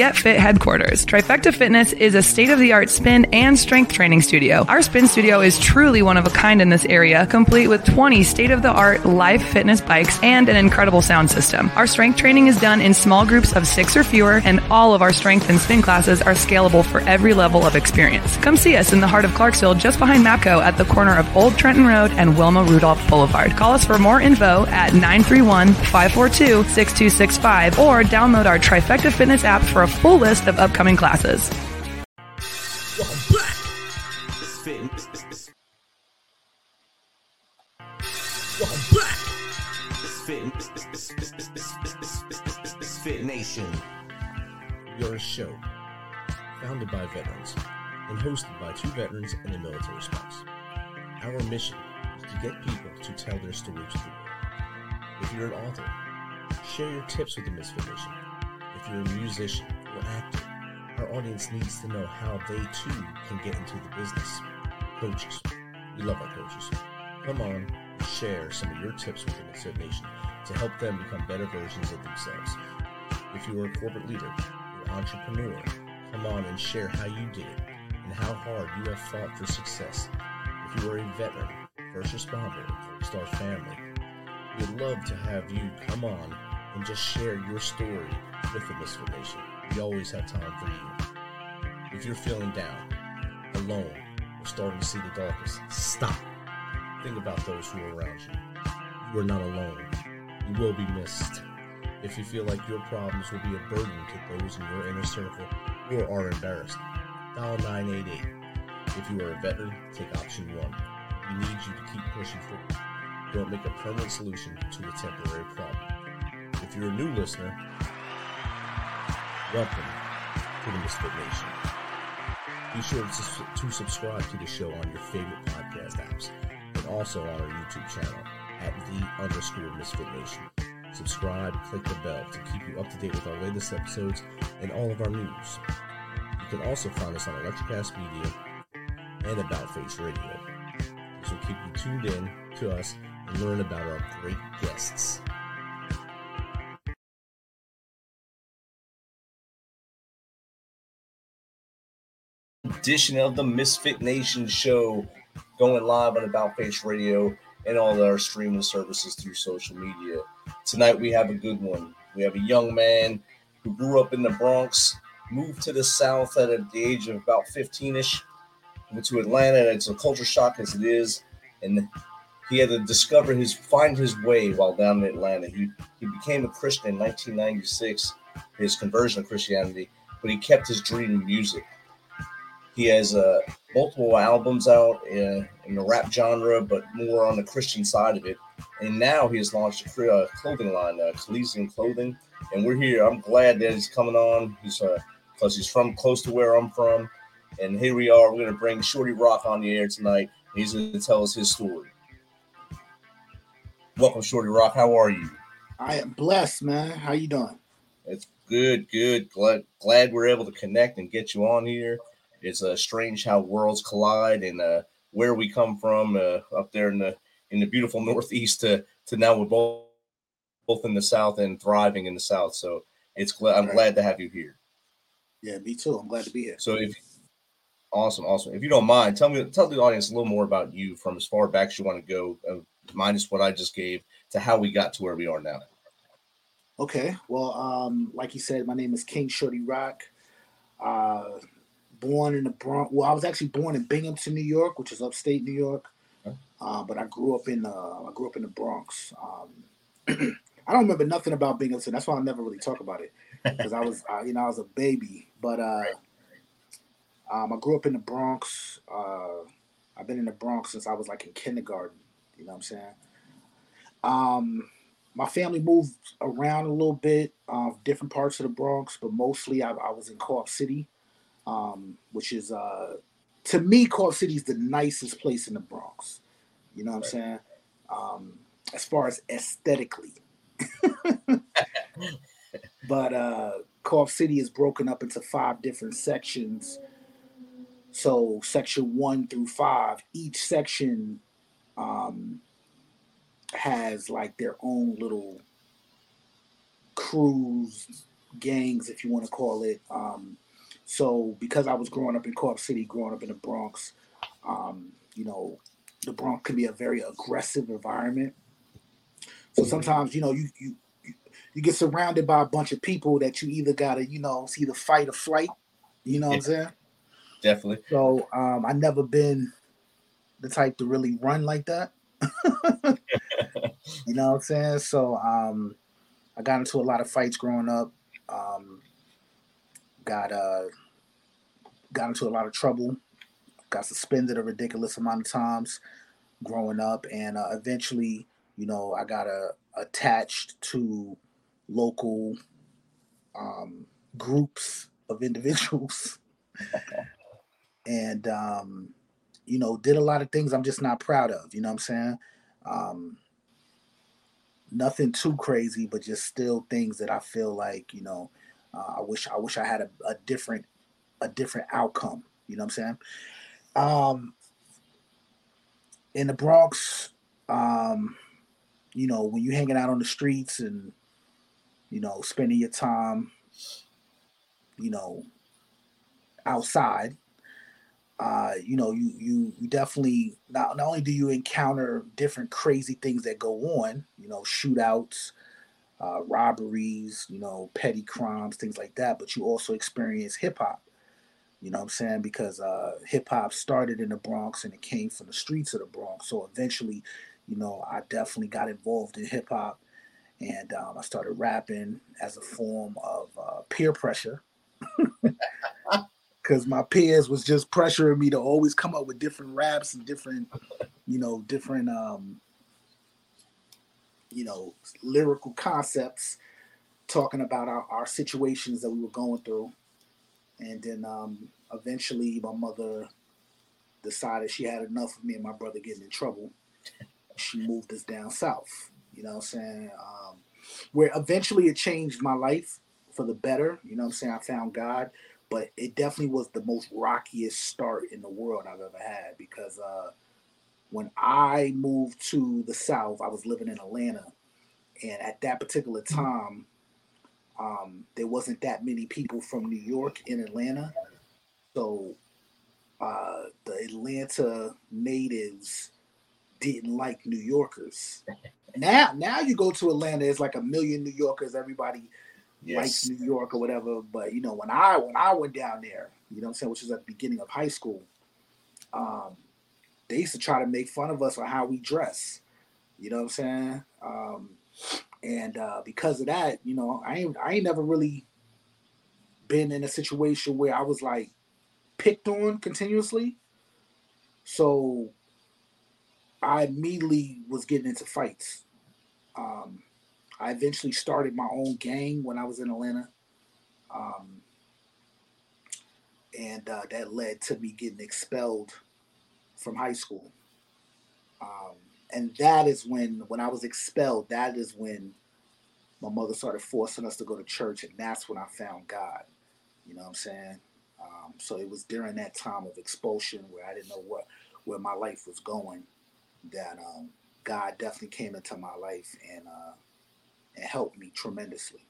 Get Fit headquarters. Trifecta Fitness is a state of the art spin and strength training studio. Our spin studio is truly one of a kind in this area, complete with 20 state of the art live fitness bikes and an incredible sound system. Our strength training is done in small groups of six or fewer, and all of our strength and spin classes are scalable for every level of experience. Come see us in the heart of Clarksville, just behind MAPCO at the corner of Old Trenton Road and Wilma Rudolph Boulevard. Call us for more info at 931 542 6265 or download our Trifecta Fitness app for a full list of upcoming classes. Fit Nation. We Nation. Your show founded by veterans and hosted by two veterans and a military spouse. Our mission is to get people to tell their stories to the world. If you're an author, share your tips with the Misfit Nation. If you're a musician, or actor, our audience needs to know how they too can get into the business. Coaches, we love our coaches. Come on and share some of your tips with the Misfit Nation to help them become better versions of themselves. If you are a corporate leader or entrepreneur, come on and share how you did it and how hard you have fought for success. If you are a veteran, first responder, star family, we'd love to have you come on and just share your story with the Misfit Nation. We always have time for you. If you're feeling down, alone, or starting to see the darkest, stop. Think about those who are around you. You are not alone. You will be missed. If you feel like your problems will be a burden to those in your inner circle or are embarrassed, dial 988. If you are a veteran, take option 1. We need you to keep pushing forward. Don't make a permanent solution to a temporary problem. If you're a new listener, welcome to the Misfit Nation. Be sure to, to subscribe to the show on your favorite podcast apps and also on our YouTube channel at the underscore Misfit Nation. Subscribe, click the bell to keep you up to date with our latest episodes and all of our news. You can also find us on Electrocast Media and About Face Radio. This will keep you tuned in to us and learn about our great guests. Edition of the Misfit Nation show going live on About Face Radio and all our streaming services through social media. Tonight we have a good one. We have a young man who grew up in the Bronx, moved to the South at the age of about 15 ish, went to Atlanta. It's a culture shock as it is. And he had to discover his, find his way while down in Atlanta. He, he became a Christian in 1996, his conversion to Christianity, but he kept his dream in music. He has uh, multiple albums out in, in the rap genre, but more on the Christian side of it. And now he has launched a uh, clothing line, uh, Coliseum Clothing. And we're here. I'm glad that he's coming on. He's because he's from close to where I'm from. And here we are. We're going to bring Shorty Roc on the air tonight. He's going to tell us his story. Welcome, Shorty Roc. How are you? I am blessed, man. How you doing? It's good, good. Glad, glad we're able to connect and get you on here. It's uh, strange how worlds collide and uh, where we come from uh, up there in the in the beautiful Northeast to to now we're both both in the South and thriving in the South. So it's glad I'm Right. glad to have you here. Yeah, me too. I'm glad to be here. So if awesome, awesome. If you don't mind, tell me tell the audience a little more about you from as far back as you want to go, uh, minus what I just gave, to how we got to where we are now. Okay. Well, um, like you said, my name is King Shorty Roc. Uh, born in the Bronx. Well, I was actually born in Binghamton, New York, which is upstate New York. Uh, but I grew up in the I grew up in the Bronx. Um, I don't remember nothing about Binghamton. That's why I never really talk about it because I was uh, you know I was a baby. But uh, um, I grew up in the Bronx. Uh, I've been in the Bronx since I was like in kindergarten. You know what I'm saying? Um, my family moved around a little bit, uh, different parts of the Bronx, but mostly I, I was in Co-op City, um, which is uh, to me, Co-op City is the nicest place in the Bronx. You know what I'm saying? Um, as far as aesthetically, but uh, City is broken up into five different sections. So section one through five, each section um, has like their own little crews, gangs, if you want to call it. Um, so because I was growing up in Co-op City, growing up in the Bronx, um, you know, the Bronx can be a very aggressive environment. So sometimes, you know, you you you get surrounded by a bunch of people that you either gotta, you know, it's either fight or flight. You know what I'm saying? Definitely. So um, I never been the type to really run like that. you know what I'm saying? So um, I got into a lot of fights growing up. Um, got uh, got into a lot of trouble. Got suspended a ridiculous amount of times growing up, and uh, eventually, you know, I got uh, attached to local um, groups of individuals, and um, you know, did a lot of things I'm just not proud of. You know what I'm saying? Um, nothing too crazy, but just still things that I feel like you know. Uh, I wish I wish I had a, a different a different outcome. You know what I'm saying? Um, in the Bronx, um, you know, when you're hanging out on the streets and you know spending your time, you know, outside, uh, you know, you you you definitely not not only do you encounter different crazy things that go on, you know, shootouts, uh, robberies, you know, petty crimes, things like that, but you also experience hip hop. You know what I'm saying? Because uh, hip hop started in the Bronx and it came from the streets of the Bronx. So eventually, you know, I definitely got involved in hip hop and um, I started rapping as a form of uh, peer pressure. Because my peers was just pressuring me to always come up with different raps and different, you know, different, um, you know, lyrical concepts, talking about our, our situations that we were going through and then um, eventually, my mother decided she had enough of me and my brother getting in trouble. She moved us down south. You know what I'm saying? Um, where eventually it changed my life for the better. You know what I'm saying? I found God, but it definitely was the most rockiest start in the world I've ever had because uh, when I moved to the South, I was living in Atlanta. And at that particular time, um, there wasn't that many people from New York in Atlanta, so uh, the Atlanta natives didn't like New Yorkers. Now, now you go to Atlanta, it's like a million New Yorkers. Everybody yes. likes New York or whatever. But you know, when I when I went down there, you know I'm saying, which was at the beginning of high school, um, they used to try to make fun of us on how we dress. You know what I'm saying? Um, and uh, because of that, you know, I ain't I ain't never really been in a situation where I was like picked on continuously. So I immediately was getting into fights. Um, I eventually started my own gang when I was in Atlanta. Um, and uh, that led to me getting expelled from high school. Um, and that is when when I was expelled. That is when my mother started forcing us to go to church, and that's when I found God. You know what I'm saying? Um, so it was during that time of expulsion where I didn't know what where my life was going that um, God definitely came into my life and uh, and helped me tremendously.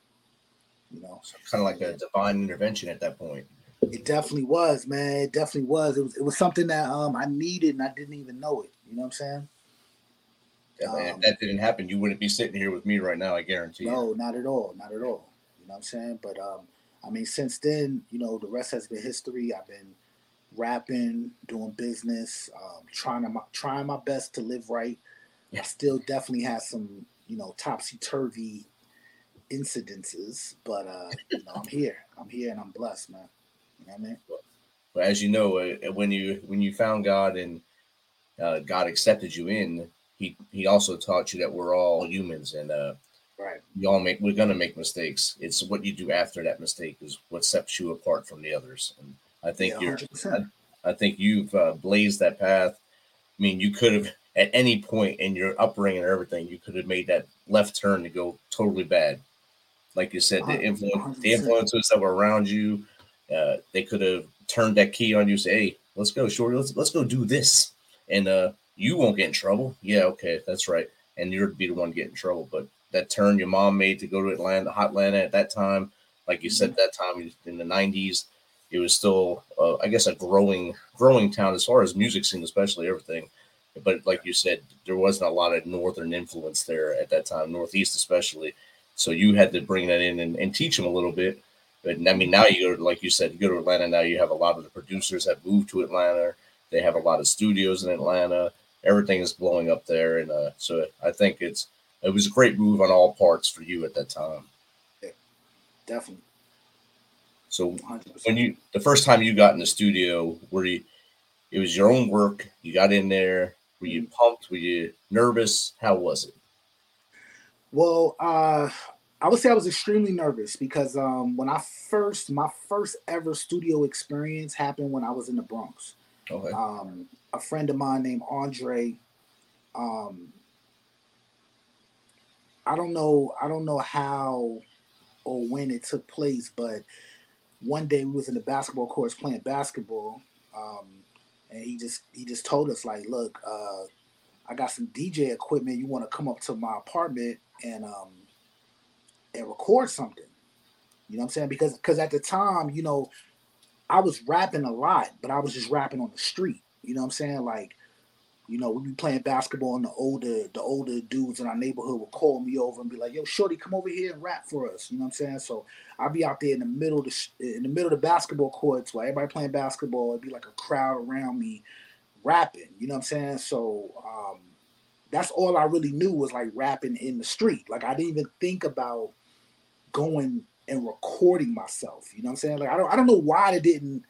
You know, so kind of like a divine intervention at that point. It definitely was, man. It definitely was. It was. It was something that um, I needed, and I didn't even know it. You know what I'm saying? Um, if that didn't happen, you wouldn't be sitting here with me right now. I guarantee. You. No, you. not at all. Not at all. You know what I'm saying? But um, I mean, since then, you know, the rest has been history. I've been rapping, doing business, um, trying to trying my best to live right. Yeah. I still definitely have some, you know, topsy turvy incidences, but uh, you know, I'm here. I'm here, and I'm blessed, man. What I as you know, uh, when you when you found God and uh, God accepted you in, he he also taught you that we're all humans and uh, right. We all make we're gonna make mistakes. It's what you do after that mistake is what sets you apart from the others. And I think yeah, you're. I, I, think you've uh, blazed that path. I mean, you could have at any point in your upbringing and everything, you could have made that left turn to go totally bad. Like you said, the influence, the influences that were around you, uh, they could have turned that key on you. Say, "Hey, let's go, shorty. Let's let's go do this," and uh, you won't get in trouble. Yeah, okay, that's right. And you're be the one getting in trouble. But that turn your mom made to go to Atlanta, hot Atlanta at that time, like you said, that time in the '90s, it was still, uh, I guess, a growing growing town as far as music scene, especially everything. But like you said, there wasn't a lot of northern influence there at that time, northeast especially. So you had to bring that in and, and teach them a little bit. But I mean, now you go, like you said, you go to Atlanta. Now you have a lot of the producers have moved to Atlanta. They have a lot of studios in Atlanta. Everything is blowing up there, and uh, so I think it's it was a great move on all parts for you at that time. Yeah, definitely. So 100%. when you the first time you got in the studio, were you? It was your own work. You got in there. Were you mm-hmm. pumped? Were you nervous? How was it? Well, uh, I would say I was extremely nervous because um, when I first, my first ever studio experience happened when I was in the Bronx. Okay. Um, a friend of mine named Andre. Um, I don't know. I don't know how or when it took place, but one day we was in the basketball courts playing basketball, um, and he just he just told us like, "Look, uh, I got some DJ equipment. You want to come up to my apartment and um, and record something?" You know what I'm saying? Because because at the time, you know, I was rapping a lot, but I was just rapping on the street. You know what I'm saying? Like you know, we'd be playing basketball, and the older the older dudes in our neighborhood would call me over and be like, "Yo, shorty, come over here and rap for us." You know what I'm saying? So I'd be out there in the middle of the in the middle of the basketball courts while everybody playing basketball. It'd be like a crowd around me rapping. You know what I'm saying? So um, that's all I really knew was like rapping in the street. Like I didn't even think about going and recording myself. You know what I'm saying? Like I don't I don't know why it didn't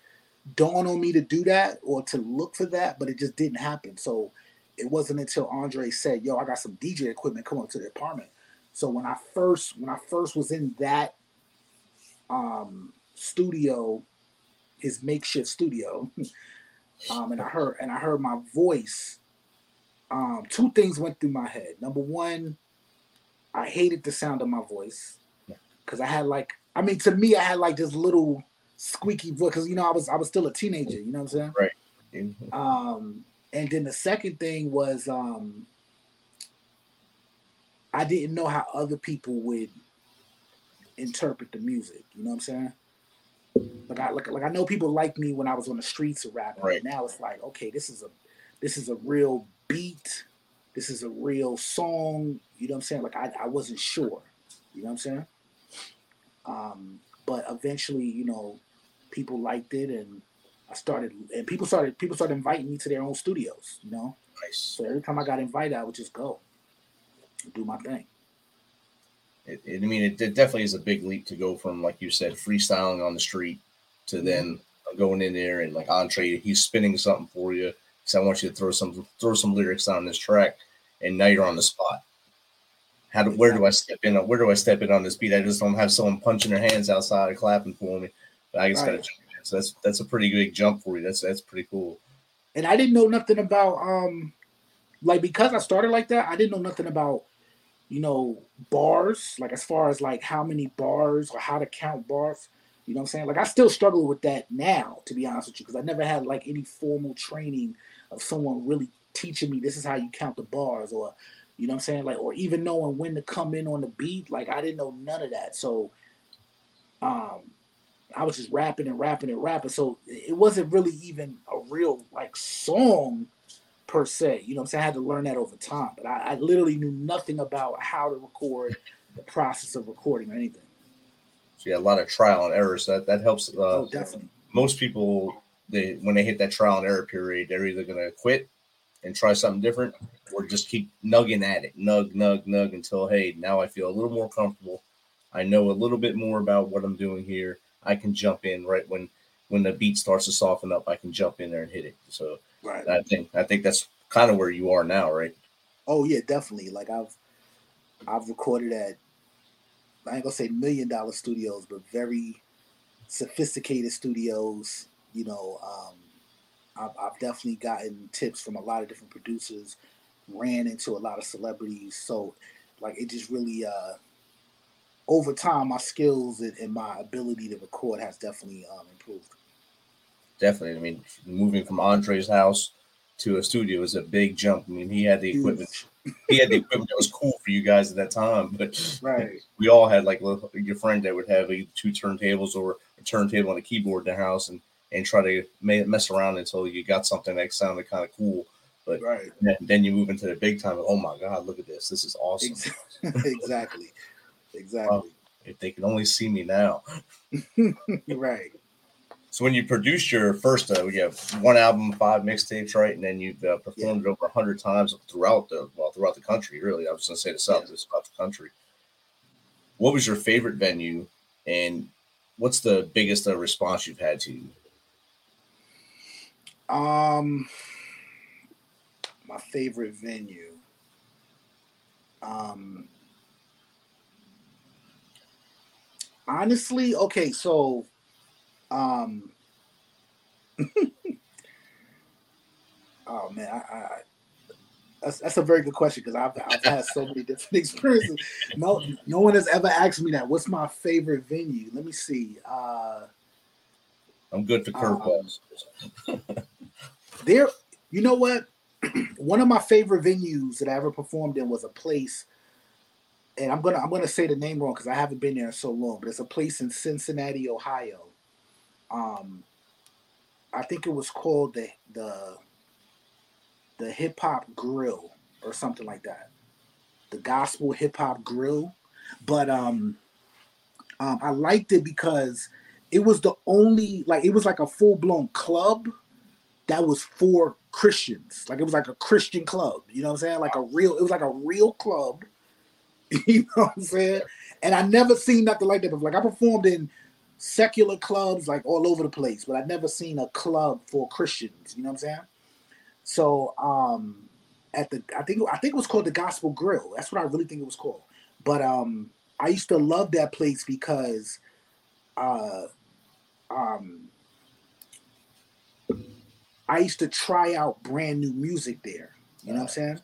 dawn on me to do that or to look for that, but it just didn't happen. So it wasn't until Andre said, "Yo, I got some DJ equipment. Come up to the apartment." So when I first when I first was in that um, studio, his makeshift studio, um, and I heard and I heard my voice. Um, two things went through my head. Number one, I hated the sound of my voice because I had like I mean to me I had like this little squeaky voice because you know I was I was still a teenager. You know what I'm saying? Right. Mm-hmm. Um, and then the second thing was um, I didn't know how other people would interpret the music. You know what I'm saying? Like I like, like I know people like me when I was on the streets of rapping. Right. Now it's like, okay, this is a this is a real beat. This is a real song. You know what I'm saying? Like I, I wasn't sure. You know what I'm saying? Um, but eventually, you know, people liked it, and I started, and people started, people started inviting me to their own studios. You know, nice. So every time I got invited, I would just go, do my thing. It, it, I mean, it, it, definitely is a big leap to go from, like you said, freestyling on the street to mm-hmm. then going in there and like Andre, he's spinning something for you. So I want you to throw some throw some lyrics on this track, and now you're on the spot. How do, where do I step in? Where do I step in on this beat? I just don't have someone punching their hands outside clapping for me. But I just right. got to jump in. So that's that's a pretty big jump for you. That's that's pretty cool. And I didn't know nothing about um like because I started like that, I didn't know nothing about you know bars, like as far as like how many bars or how to count bars. You know what I'm saying? Like I still struggle with that now, to be honest with you, because I never had like any formal training of someone really teaching me this is how you count the bars or you know what I'm saying? Like or even knowing when to come in on the beat. Like I didn't know none of that. So um I was just rapping and rapping and rapping. So it wasn't really even a real like song per se. You know what I'm saying? I had to learn that over time. But I, I literally knew nothing about how to record, the process of recording or anything. So yeah, a lot of trial and errors. That that helps. Uh, oh, definitely. Most people, they when they hit that trial and error period, they're either gonna quit and try something different, or just keep nugging at it, nug, nug, nug until hey, now I feel a little more comfortable. I know a little bit more about what I'm doing here. I can jump in right when when the beat starts to soften up. I can jump in there and hit it. So right. I think I think that's kind of where you are now, right? Oh yeah, definitely. Like I've I've recorded at I ain't gonna say million dollar studios, but very sophisticated studios. You know, um, I've, I've definitely gotten tips from a lot of different producers. Ran into a lot of celebrities, so like it just really uh over time, my skills and, and my ability to record has definitely um, improved. Definitely. I mean, moving from Andre's house to a studio is a big jump. I mean, he had the equipment. he had the equipment that was cool for you guys at that time, but Right. we all had like your friend that would have either two turntables or a turntable and a keyboard in the house and and try to mess around until you got something that sounded kind of cool. But Right. then, then you move into the big time. Oh my God, look at this! This is awesome. Ex- exactly. Exactly. If they can only see me now. right. So when you produced your first, uh, you have one album, five mixtapes, right? And then you've uh, performed it over a hundred times throughout the well, throughout the country. Really, I was going to say the South, Yeah. it's about the country. What was your favorite venue, and what's the biggest uh, response you've had to? Um, my favorite venue. Um, honestly, okay, so, um, oh man, I, I that's, that's a very good question because I've, I've had so many different experiences. No, no one has ever asked me that. What's my favorite venue? Let me see. Uh, I'm good for curveballs. there you know what? One of my favorite venues that i ever performed in was a place and i'm gonna i'm gonna say the name wrong because i haven't been there in so long but it's a place in cincinnati ohio. Um i think it was called the the the hip hop grill or something like that. The gospel hip hop grill. But um um i liked it because it was the only like it was like a full-blown club that was for Christians. Like it was like a Christian club. You know what I'm saying? Like a real, it was like a real club. You know what I'm saying? And I never seen nothing like that before. Like I performed in secular clubs like all over the place, but I'd never seen a club for Christians. You know what I'm saying? So um at the I think I think it was called the Gospel Grill. That's what I really think it was called. But um I used to love that place because uh um I used to try out brand new music there. You know what I'm saying?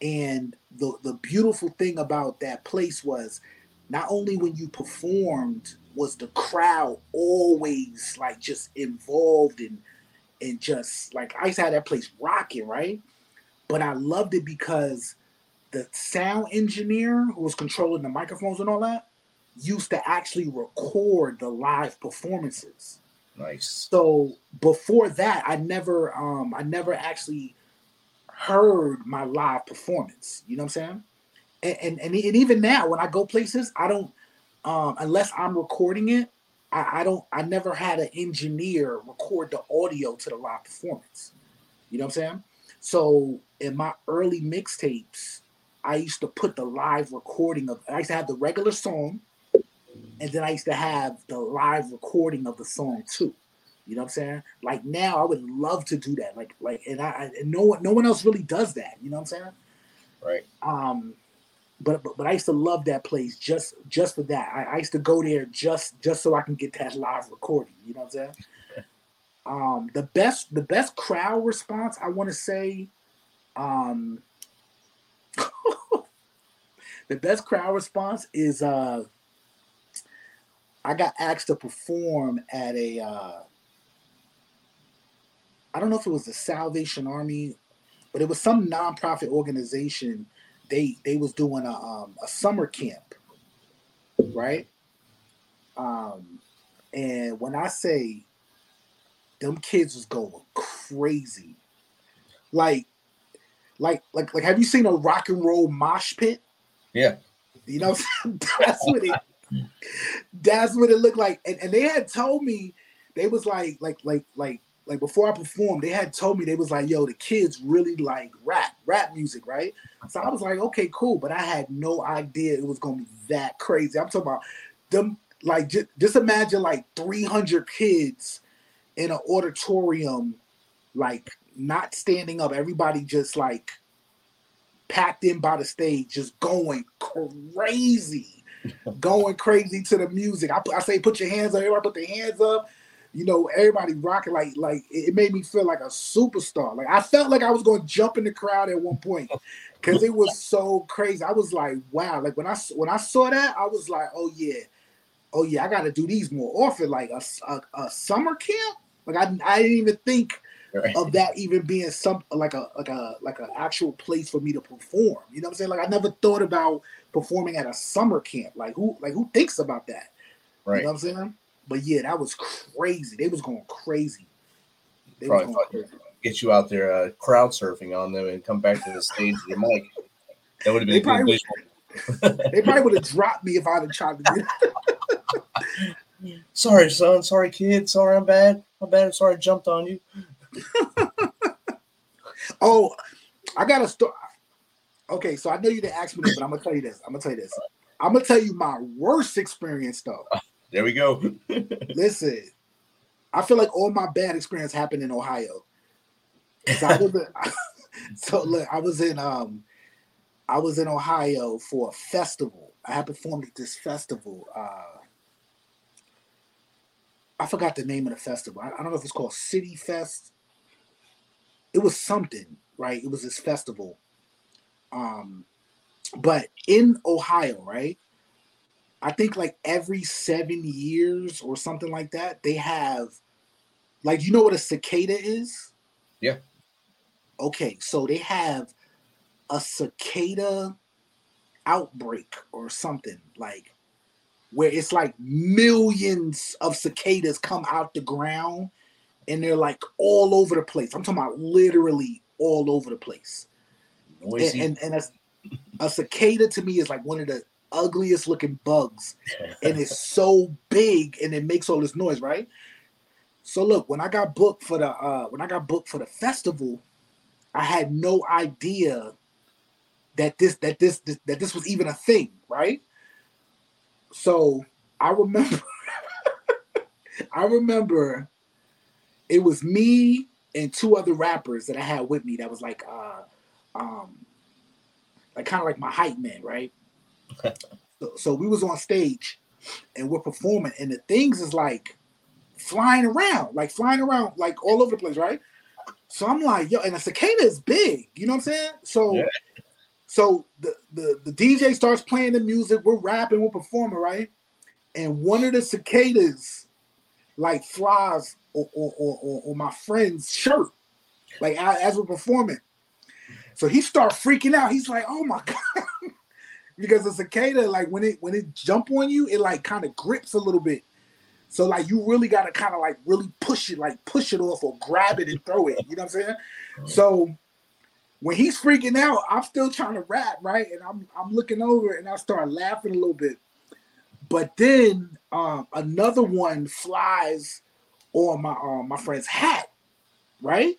And the the beautiful thing about that place was not only when you performed was the crowd always like just involved and and just like I used to have that place rocking, right? But I loved it because the sound engineer who was controlling the microphones and all that used to actually record the live performances. Nice. So before that, I never um I never actually heard my live performance. You know what I'm saying? And and, and, and even now when I go places, I don't um unless I'm recording it, I, I don't I never had an engineer record the audio to the live performance. You know what I'm saying? So in my early mixtapes, I used to put the live recording of I used to have the regular song and then I used to have the live recording of the song too. You know what I'm saying? Like now, I would love to do that. Like, like, and I, and no one, no one else really does that. You know what I'm saying? Right. Um, but, but, but I used to love that place just, just for that. I, I used to go there just, just so I can get that live recording. You know what I'm saying? um, the best, the best crowd response, I want to say, um, the best crowd response is, uh, I got asked to perform at a uh I don't know if it was the Salvation Army, but it was some nonprofit organization. They they was doing a um, a summer camp, right? Um, and when I say them kids was going crazy, like like like like have you seen a rock and roll mosh pit? Yeah. You know, that's what it that's what it looked like. And, and they had told me they was like like like like like before I performed, they had told me they was like, yo, the kids really like rap, rap music, right? So I was like, okay, cool. But I had no idea it was gonna be that crazy. I'm talking about them like just, just imagine like 300 kids in an auditorium, like not standing up, everybody just like packed in by the stage, just going crazy, going crazy to the music. I, I say, put your hands up. Everybody put their hands up. You know, everybody rocking like like it made me feel like a superstar. Like I felt like I was going to jump in the crowd at one point because it was so crazy. I was like, wow. Like when I when I saw that, I was like, oh yeah, oh yeah, I got to do these more often. Like a a summer camp. Like I I didn't even think Right. of that even being some like a like a like an actual place for me to perform. You know what I'm saying? Like I never thought about performing at a summer camp. Like who like who thinks about that? Right. You know what I'm saying? But yeah, that was crazy. They was going crazy. They Probably was going crazy. Get you out there uh, crowd surfing on them and come back to the stage with your mic. That would have They been a good probably, visual. they probably would have dropped me if I'd have tried to do that. Sorry, son. Sorry, kid. Sorry, I'm bad. I'm bad. I'm sorry I jumped on you. Oh, I got a story. Okay, so I know you didn't ask me this, but I'm gonna tell you this. I'm gonna tell you this. I'm gonna tell you my worst experience though. There we go. Listen, I feel like all my bad experience happened in Ohio. 'Cause I was in, so look, I was in um, I was in Ohio for a festival. I had performed at this festival. Uh, I forgot the name of the festival. I, I don't know if it's called City Fest. It was something, right? It was this festival. Um, but in Ohio, right? I think like every seven years or something like that, they have like you know what a cicada is? Yeah. Okay, so they have a cicada outbreak or something like where it's like millions of cicadas come out the ground and they're like all over the place. I'm talking about literally all over the place Noisy. and, and a, a cicada to me is like one of the ugliest looking bugs. And it's so big and it makes all this noise right? So look when i got booked for the uh when i got booked for the festival i had no idea that this that this, this that this was even a thing right? So i remember i remember it was me and two other rappers that i had with me that was like uh um like kind of like my hype man, right? so, so we was on stage and we're performing, and the things is like flying around, like flying around, like all over the place, right? So I'm like, yo, and a cicada is big, you know what I'm saying? So, Yeah. so the, the the DJ starts playing the music, we're rapping, we're performing, right? And one of the cicadas like flies or on, on, on my friend's shirt, like as we're performing. So he start freaking out. He's like, "Oh my god!" because the cicada, like when it when it jump on you, it like kind of grips a little bit. So like you really gotta kind of like really push it, like push it off or grab it and throw it. You know what I'm saying? So when he's freaking out, I'm still trying to rap, right? And I'm I'm looking over and I start laughing a little bit. But then um, another one flies on my um, my friend's hat, right?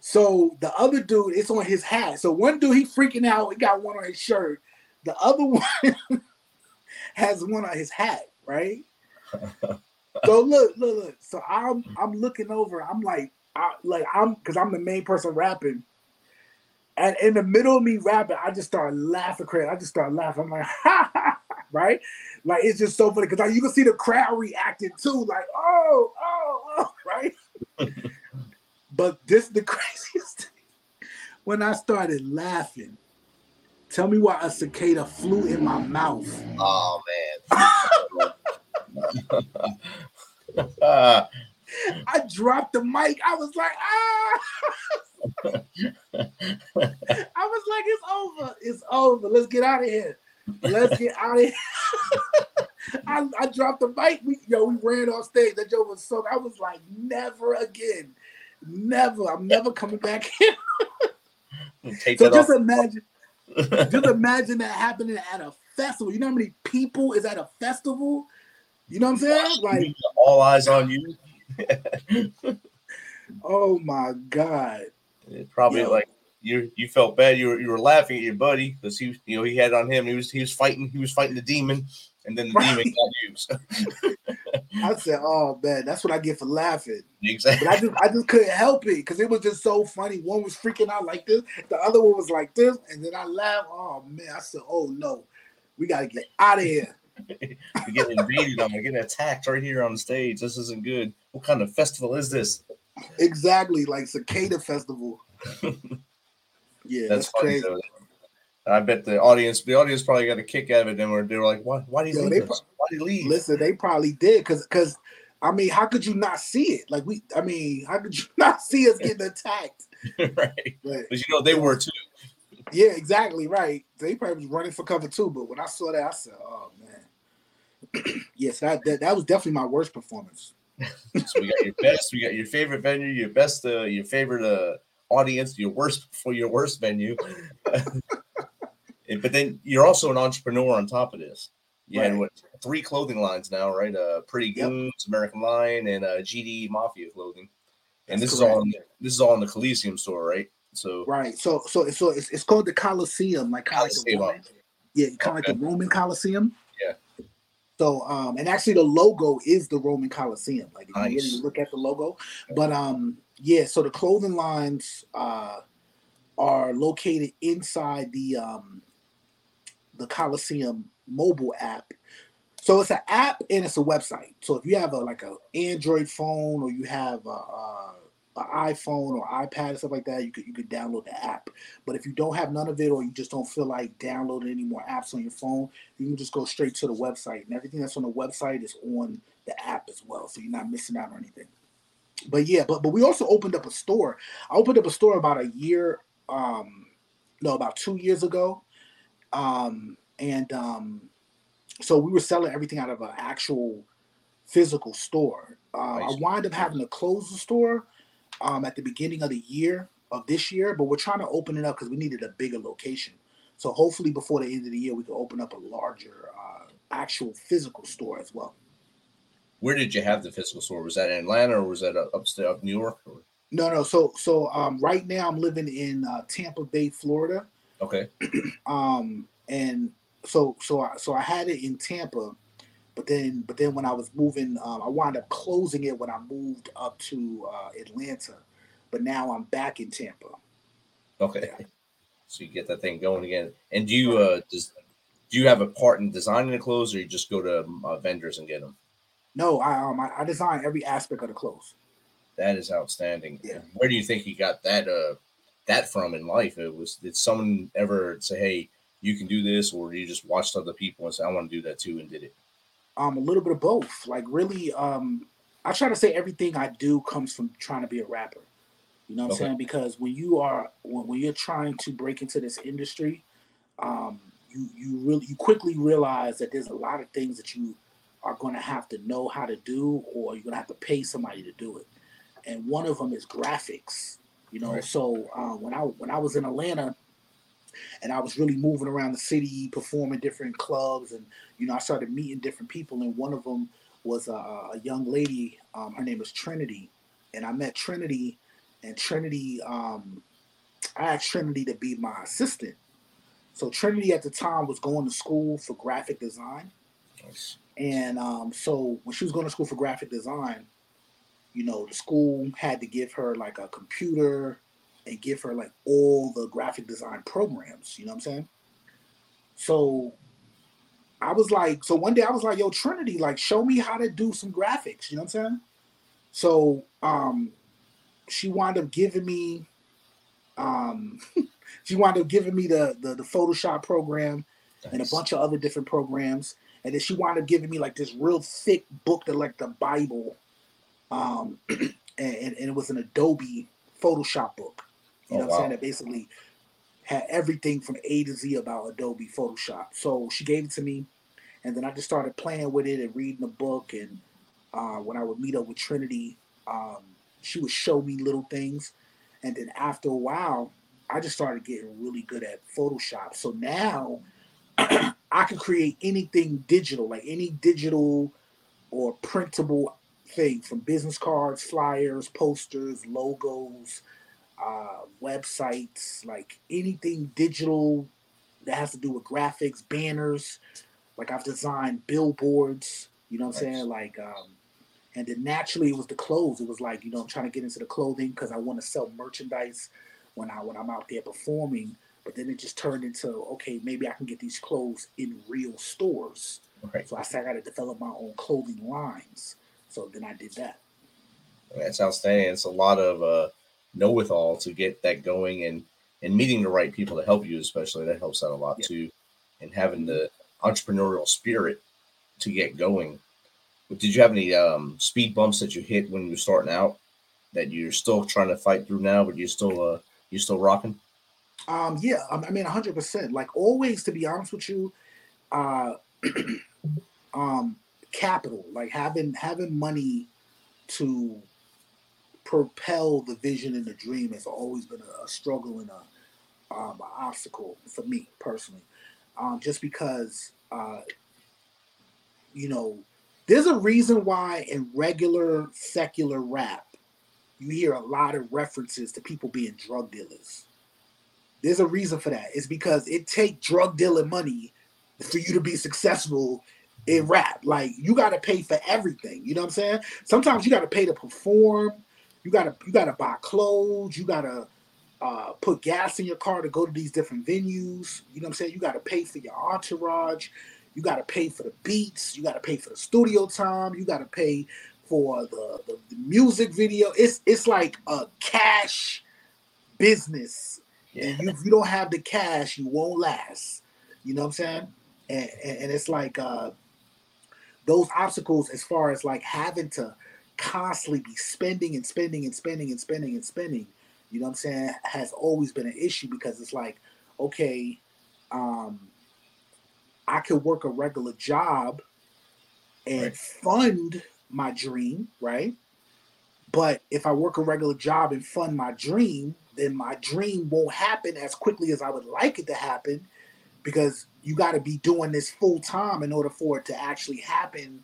So the other dude, it's on his hat. So one dude, he freaking out. He got one on his shirt. The other one has one on his hat, right? so look, look, look. So I'm I'm looking over. I'm like, I like I'm because I'm the main person rapping. And in the middle of me rapping, I just start laughing crazy. I just start laughing. I'm like, ha, ha, ha, right? Like it's just so funny because like, you can see the crowd reacting too, like, oh, oh, oh? But this the craziest thing. When I started laughing, tell me why a cicada flew in my mouth. oh man. I dropped the mic. I was like, ah. I was like, it's over. It's over. Let's get out of here. Let's get out of here. I, I dropped the mic. We, yo, we ran off stage. That joke was so. I was like, never again. Never. I'm never coming back here. So just off. imagine, just imagine that happening at a festival. You know how many people is at a festival? You know what I'm saying? Like, all eyes on you. oh my god. It probably Yo. like you you felt bad. You were you were laughing at your buddy because he you know he had on him. He was he was fighting he was fighting the demon, and then the Right. demon got you. So, I said, oh man, that's what I get for laughing. exactly. But I just I just couldn't help it because it was just so funny. One was freaking out like this, the other one was like this, and then I laughed. Oh man, I said, oh no, we gotta get out of here. You're getting invaded. I'm getting attacked right here on the stage. This isn't good. What kind of festival is this? Exactly, like cicada festival. Yeah, That's that's, crazy. though. I bet the audience, the audience probably got a kick out of it. Then where they were like, "Why? Why did he Yo, leave they us? Why did he leave?" Listen, they probably did because because I mean, how could you not see it? Like we, I mean, how could you not see us getting attacked? right. But But you know, they were too. yeah, exactly right. They probably was running for cover too. But when I saw that, I said, "Oh man." yes, that, that that was definitely my worst performance. So we got your best, we got your favorite venue, your best, uh, your favorite uh, audience, your worst for your worst venue. And- but then you're also an entrepreneur on top of this. You had what three clothing lines now, right? Uh, Pretty Yep. American Line, and uh, GD Mafia clothing. And That's this is all in, this is all in the Coliseum store, right? So Right. So so so it's, it's called the Coliseum, like kind of like Coliseum. Roman, yeah, kind of Okay. like the Roman Coliseum. Yeah. So um, and actually the logo is the Roman Coliseum. Like if you really look at the logo, but um, yeah. So the clothing lines uh are located inside the um the Coliseum mobile app. So it's an app and it's a website. So if you have a like a Android phone or you have a, a, iPhone or iPad and stuff like that, you could you could download the app. But if you don't have none of it or you just don't feel like downloading any more apps on your phone, you can just go straight to the website and everything that's on the website is on the app as well. So you're not missing out on anything. But yeah, but but we also opened up a store. I opened up a store about a year, um, no, about two years ago. Um, and um, so we were selling everything out of an actual physical store. Uh, I wind up having to close the store um, at the beginning of the year of this year, but we're trying to open it up because we needed a bigger location. So hopefully before the end of the year, we can open up a larger uh, actual physical store as well. where did you have the physical store? Was that in Atlanta or was that upstate up New York? Or? No, no. So so um, right now I'm living in uh, Tampa Bay, Florida. Okay. um and so so I, so I had it in Tampa, but then but then when I was moving, um, I wound up closing it when I moved up to uh, Atlanta, but now I'm back in Tampa. Okay. So you get that thing going again. And do you uh does do you have a part in designing the clothes, or you just go to uh, vendors and get them? No, I um I, I design every aspect of the clothes. That is outstanding. Yeah. Where do you think you got that uh that from in life? It was did someone ever say, "Hey, you can do this," or you just watched other people and said, "I want to do that too," and did it? Um, a little bit of both. Like really, um, I try to say everything I do comes from trying to be a rapper. You know what Okay. I'm saying? Because when you are when, when you're trying to break into this industry, um, you you really you quickly realize that there's a lot of things that you are going to have to know how to do, or you're going to have to pay somebody to do it. And one of them is graphics. You know, Right. so uh, when I when I was in Atlanta, and I was really moving around the city, performing different clubs, and you know, I started meeting different people, and one of them was a, a young lady. Um, her name was Trinity, and I met Trinity, and Trinity. Um, I asked Trinity to be my assistant. So Trinity at the time was going to school for graphic design, Nice. and um, so when she was going to school for graphic design, you know, the school had to give her like a computer and give her like all the graphic design programs. You know what I'm saying? So I was like, so one day I was like, yo, Trinity, like, show me how to do some graphics. You know what I'm saying? So um, she wound up giving me, um, she wound up giving me the, the the Photoshop program and a bunch of other different programs. And then she wound up giving me like this real thick book that like the Bible. Um, and, and it was an Adobe Photoshop book. You Oh, know what I'm saying? That basically had everything from A to Z about Adobe Photoshop. So she gave it to me, and then I just started playing with it and reading the book. And uh, when I would meet up with Trinity, um, she would show me little things. And then after a while, I just started getting really good at Photoshop. So now I can create anything digital, like any digital or printable thing from business cards, flyers, posters, logos, uh, websites, like anything digital that has to do with graphics, banners. Like I've designed billboards, you know what I'm saying? Like, um, and then naturally it was the clothes. It was like, you know, I'm trying to get into the clothing because I want to sell merchandise when I when I'm out there performing. But then it just turned into okay, maybe I can get these clothes in real stores. Right. So I said I got to develop my own clothing lines. So then I did that. That's outstanding. It's a lot of uh, know with all to get that going and and meeting the right people to help you, especially that helps out a lot Yeah. too. And having the entrepreneurial spirit to get going. But did you have any um, speed bumps that you hit when you were starting out that you're still trying to fight through now, but you're still uh, you're still rocking? Um, yeah, I I mean, hundred percent. Like always, to be honest with you, uh, um, capital, like having having money to propel the vision and the dream has always been a, a struggle and a um, an obstacle for me personally. Um, just because, uh, you know, there's a reason why in regular secular rap, you hear a lot of references to people being drug dealers. There's a reason for that. It's because it take drug dealing money for you to be successful in rap. Like you got to pay for everything. You know what I'm saying? Sometimes you got to pay to perform. You got to you got to buy clothes. You got to uh, put gas in your car to go to these different venues. You know what I'm saying? You got to pay for your entourage. You got to pay for the beats. You got to pay for the studio time. You got to pay for the, the, the music video. It's it's like a cash business. Yeah. And you, if you don't have the cash, you won't last. You know what I'm saying? And, and, and it's like uh, those obstacles as far as like having to constantly be spending and spending and spending and spending and spending, you know what I'm saying, has always been an issue because it's like, okay, um, I could work a regular job and Right. fund my dream, right? But if I work a regular job and fund my dream, then my dream won't happen as quickly as I would like it to happen because you got to be doing this full time in order for it to actually happen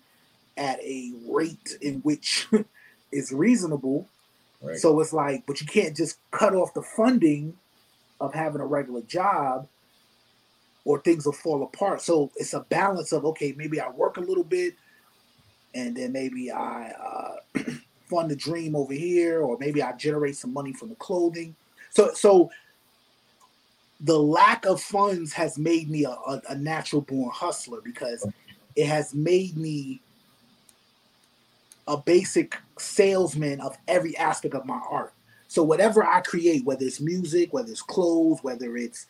at a rate in which is reasonable. Right. So it's like, but you can't just cut off the funding of having a regular job or things will fall apart. So it's a balance of okay, maybe I work a little bit and then maybe I uh, fund the dream over here, or maybe I generate some money from the clothing. So so the lack of funds has made me a, a, a natural born hustler because it has made me a basic salesman of every aspect of my art. So whatever I create, whether it's music, whether it's clothes, whether it's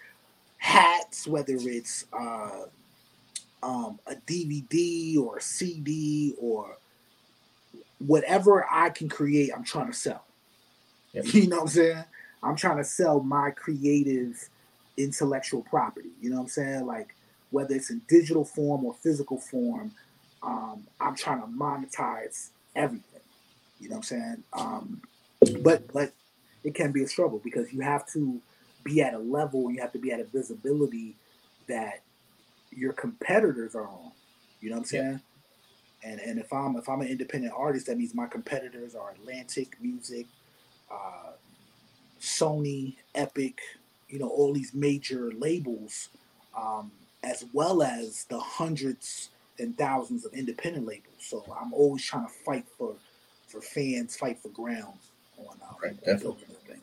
hats, whether it's uh, um, a DVD or a CD or whatever I can create, I'm trying to sell. Yep. You know what I'm saying? I'm trying to sell my creative intellectual property. You know what I'm saying? Like whether it's in digital form or physical form, um, I'm trying to monetize everything. You know what I'm saying? Um, but but it can be a struggle because you have to be at a level, you have to be at a visibility that your competitors are on. You know what I'm Yeah. saying? And and if I'm if I'm an independent artist, that means my competitors are Atlantic Music, uh, Sony, Epic, you know, all these major labels, um, as well as the hundreds and thousands of independent labels. So I'm always trying to fight for for fans, fight for ground on uh, Right, definitely. building this thing.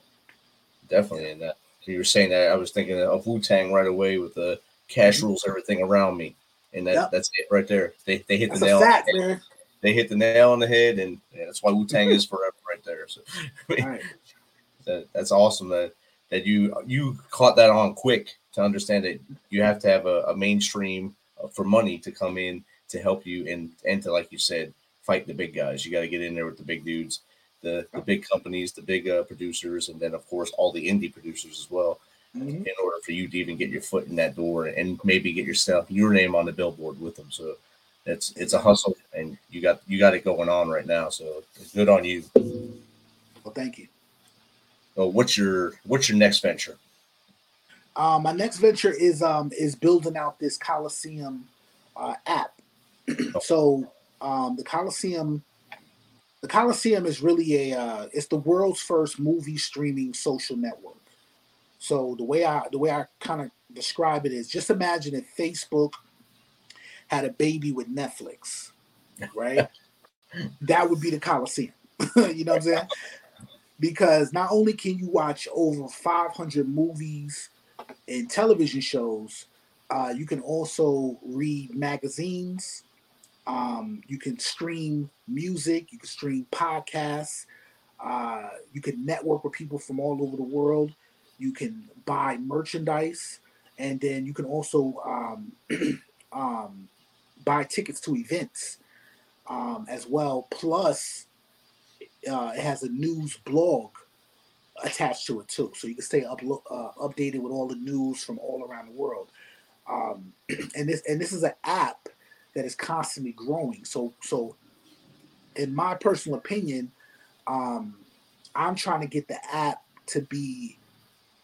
Definitely in that. You were saying that I was thinking of Wu Tang right away with the cash rules everything around me, and that Mm-hmm. Yep. that's it right there. They they hit That's the nail. fact, on the head. man. They hit the nail on the head, and yeah, that's why Wu Tang is forever right there. So All right. that, that's awesome that that you you caught that on quick to understand that you have to have a, a mainstream uh, for money to come in to help you and and to like you said fight the big guys. You got to get in there with the big dudes, the the big companies, the big uh, producers, and then of course all the indie producers as well. Mhm. In order for you to even get your foot in that door and maybe get yourself your name on the billboard with them, so it's it's a hustle, and you got you got it going on right now. So good on you. Well, thank you. So what's your what's your next venture? Um, my next venture is um, is building out this Khaliseum uh, app. so um, the Khaliseum, the Khaliseum is really a uh, it's the world's first movie streaming social network. So the way I the way I kind of describe it is just imagine if Facebook had a baby with Netflix, right? that would be the Khaliseum. you know what I'm saying? Because not only can you watch over 500 movies and television shows, uh, you can also read magazines. Um, you can stream music. You can stream podcasts. Uh, you can network with people from all over the world. You can buy merchandise, and then you can also um, um, buy tickets to events. um, as well. Plus, uh, it has a news blog attached to it too, so you can stay up, uh, updated with all the news from all around the world. Um, and this and this is an app that is constantly growing. So so, in my personal opinion, um, I'm trying to get the app to be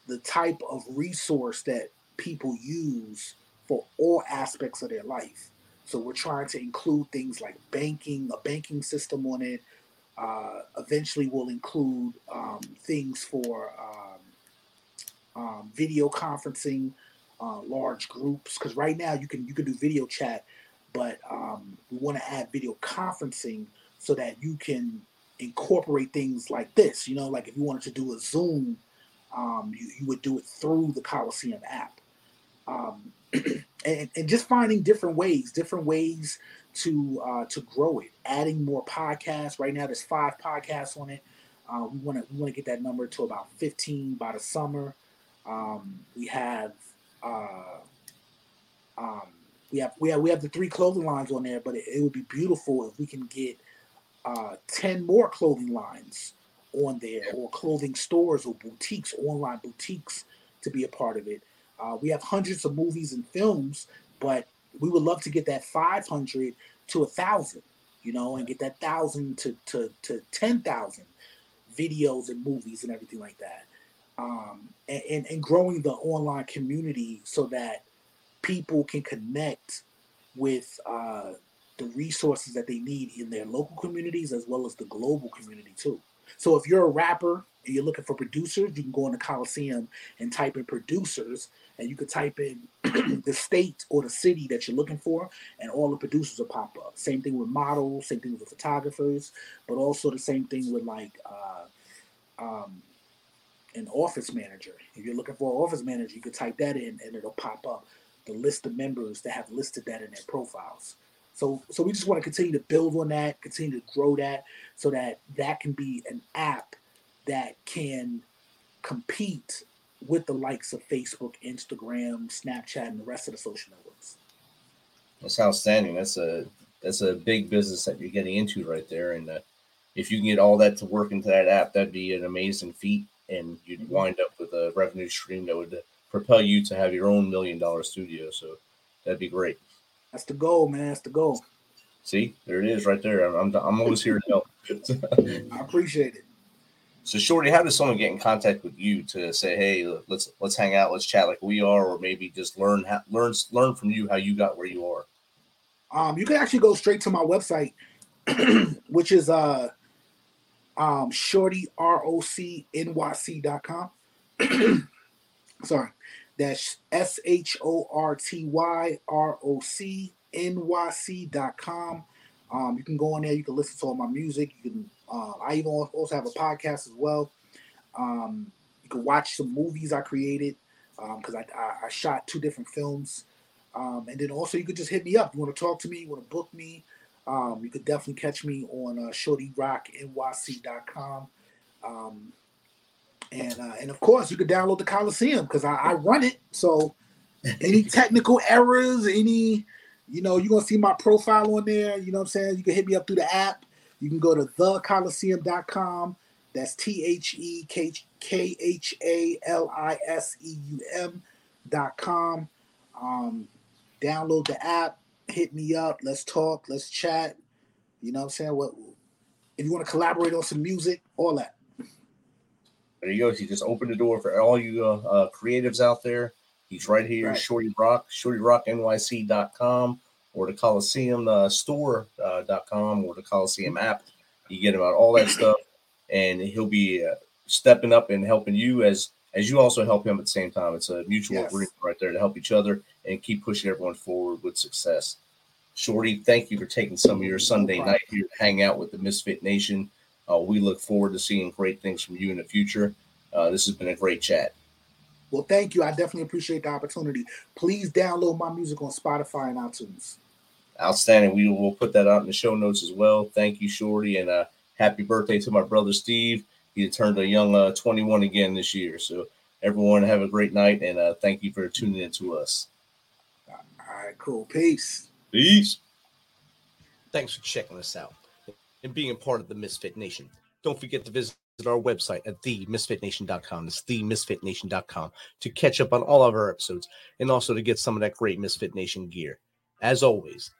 the type of resource that people use for all aspects of their life. So we're trying to include things like banking, a banking system on it. Uh, eventually, we'll include um, things for um, um, video conferencing, uh, large groups. Because right now you can you can do video chat, but um, we want to add video conferencing so that you can incorporate things like this. You know, like if you wanted to do a Zoom, um, you, you would do it through the Khaliseum app. Um, and, and just finding different ways, different ways to uh, to grow it. Adding more podcasts. Right now, there's five podcasts on it. Uh, we want to we want to get that number to about 15 by the summer. Um, we have uh, um, we have we have we have the three clothing lines on there, but it, it would be beautiful if we can get uh, 10 more clothing lines on there, or clothing stores or boutiques, online boutiques, to be a part of it. Uh, we have hundreds of movies and films, but we would love to get that 500 to a thousand, you know, and get that thousand to to to 10,000 videos and movies and everything like that. Um, and, and, and growing the online community so that people can connect with uh, the resources that they need in their local communities as well as the global community too. So if you're a rapper and you're looking for producers, you can go in the Khaliseum and type in producers, and you could type in the state or the city that you're looking for, and all the producers will pop up. Same thing with models, same thing with photographers, but also the same thing with like uh, um, an office manager. If you're looking for an office manager, you could type that in, and it'll pop up the list of members that have listed that in their profiles. So, so we just want to continue to build on that, continue to grow that, so that that can be an app that can compete with the likes of Facebook, Instagram, Snapchat, and the rest of the social networks. That's outstanding. That's a that's a big business that you're getting into right there, and uh, if you can get all that to work into that app, that'd be an amazing feat, and you'd mm-hmm. wind up with a revenue stream that would propel you to have your own million dollar studio. So that'd be great. That's the goal, man. That's the goal. See, there it is, right there. I'm I'm, always here to help. I appreciate it. So, Shorty, how does someone get in contact with you to say, "Hey, let's let's hang out, let's chat like we are," or maybe just learn how, learn learn from you how you got where you are? Um, you can actually go straight to my website, which is uh um shorty r o c n y c dot com. Sorry, that's s h o r t y r o c n y c dot com. Um, you can go in there. You can listen to all my music. You can. Uh, I even also have a podcast as well. Um, you can watch some movies I created because um, I, I, I, shot two different films. Um, and then also you could just hit me up. You want to talk to me? You want to book me? Um, you could definitely catch me on uh, ShortyRocNYC.com. Um, and uh, and of course you could download the Khaliseum because I, I run it. So any technical errors, any you know, you're gonna see my profile on there. You know what I'm saying? You can hit me up through the app. You can go to thekhaliseum.com. That's T H E K H A L I S E U M dot com. Um, download the app, hit me up, let's talk, let's chat. You know what I'm saying? What if you want to collaborate on some music, all that. There you go. You just opened the door for all you uh, uh, creatives out there. He's right here, right. Shorty Roc, ShortyRocNYC.com or the Khaliseum uh, store.com uh, or the Khaliseum app. You get him out all that stuff, and he'll be uh, stepping up and helping you as as you also help him at the same time. It's a mutual yes. agreement right there to help each other and keep pushing everyone forward with success. Shorty, thank you for taking some of your Sunday night here to hang out with the Misfit Nation. Uh, we look forward to seeing great things from you in the future. Uh, this has been a great chat. Well, thank you. I definitely appreciate the opportunity. Please download my music on Spotify and iTunes. Outstanding. We will put that out in the show notes as well. Thank you, Shorty, and uh, happy birthday to my brother Steve. He turned a young uh, 21 again this year. So everyone have a great night, and uh, thank you for tuning in to us. All right, cool. Peace. Peace. Thanks for checking us out and being a part of the Misfit Nation. Don't forget to visit our website at themisfitnation.com. It's themisfitnation.com to catch up on all of our episodes and also to get some of that great Misfit Nation gear. As always,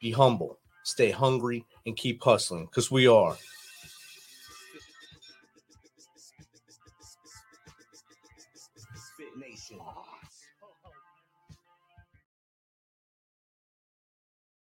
be humble, stay hungry, and keep hustling because we are